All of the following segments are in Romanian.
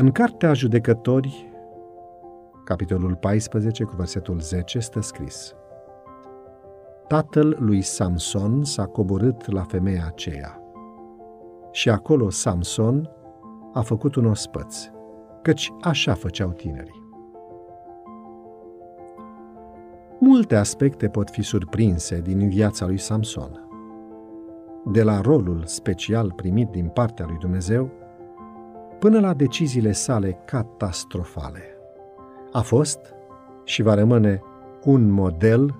În Cartea Judecători, capitolul 14, cu versetul 10, stă scris Tatăl lui Samson s-a coborât la femeia aceea și acolo Samson a făcut un ospăț, căci așa făceau tinerii. Multe aspecte pot fi surprinse din viața lui Samson. De la rolul special primit din partea lui Dumnezeu, până la deciziile sale catastrofale. A fost și va rămâne un model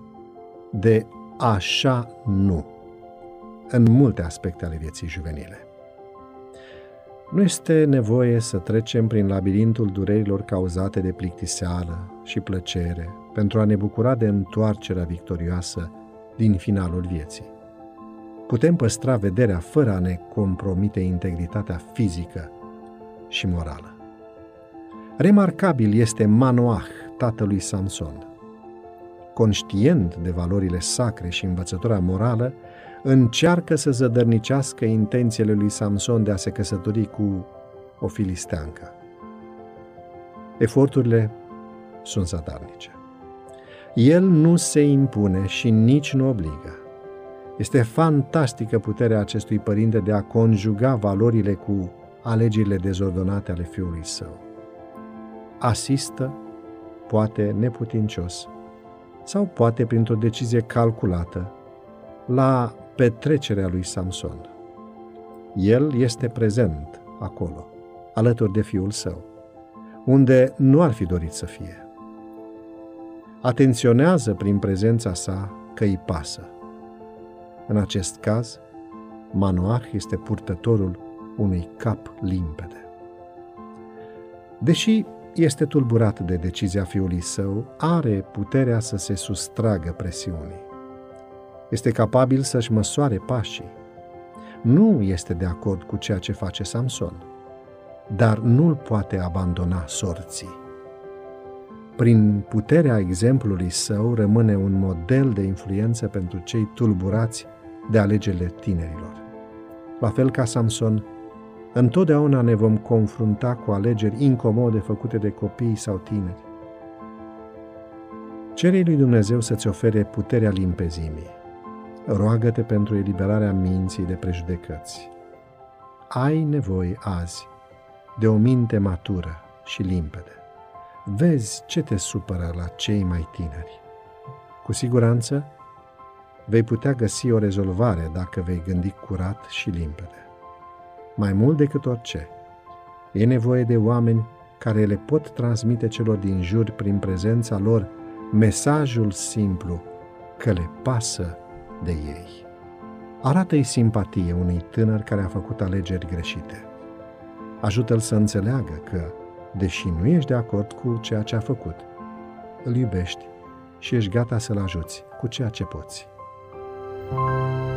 de așa nu în multe aspecte ale vieții juvenile. Nu este nevoie să trecem prin labirintul durerilor cauzate de plictiseală și plăcere pentru a ne bucura de întoarcerea victorioasă din finalul vieții. Putem păstra vederea fără a ne compromite integritatea fizică și morală. Remarcabil este Manoah, tatălui Samson. Conștient de valorile sacre și învățătura morală, încearcă să zădărnicească intențiile lui Samson de a se căsători cu o filisteancă. Eforturile sunt zadarnice. El nu se impune și nici nu obligă. Este fantastică puterea acestui părinte de a conjuga valorile cu alegerile dezordonate ale fiului său. Asistă, poate neputincios, sau poate printr-o decizie calculată, la petrecerea lui Samson. El este prezent acolo, alături de fiul său, unde nu ar fi dorit să fie. Atenționează prin prezența sa că îi pasă. În acest caz, Manoah este purtătorul unui cap limpede. Deși este tulburat de decizia fiului său, are puterea să se sustragă presiunii. Este capabil să-și măsoare pașii. Nu este de acord cu ceea ce face Samson, dar nu-l poate abandona sorții. Prin puterea exemplului său rămâne un model de influență pentru cei tulburați de alegerile tinerilor. La fel ca Samson, Întotdeauna ne vom confrunta cu alegeri incomode făcute de copii sau tineri. Cere lui Dumnezeu să-ți ofere puterea limpezimii. Roagă-te pentru eliberarea minții de prejudecăți. Ai nevoie azi de o minte matură și limpede. Vezi ce te supără la cei mai tineri. Cu siguranță vei putea găsi o rezolvare dacă vei gândi curat și limpede mai mult decât orice. E nevoie de oameni care le pot transmite celor din jur prin prezența lor mesajul simplu că le pasă de ei. Arată-i simpatie unui tânăr care a făcut alegeri greșite. Ajută-l să înțeleagă că, deși nu ești de acord cu ceea ce a făcut, îl iubești și ești gata să-l ajuți cu ceea ce poți. thank you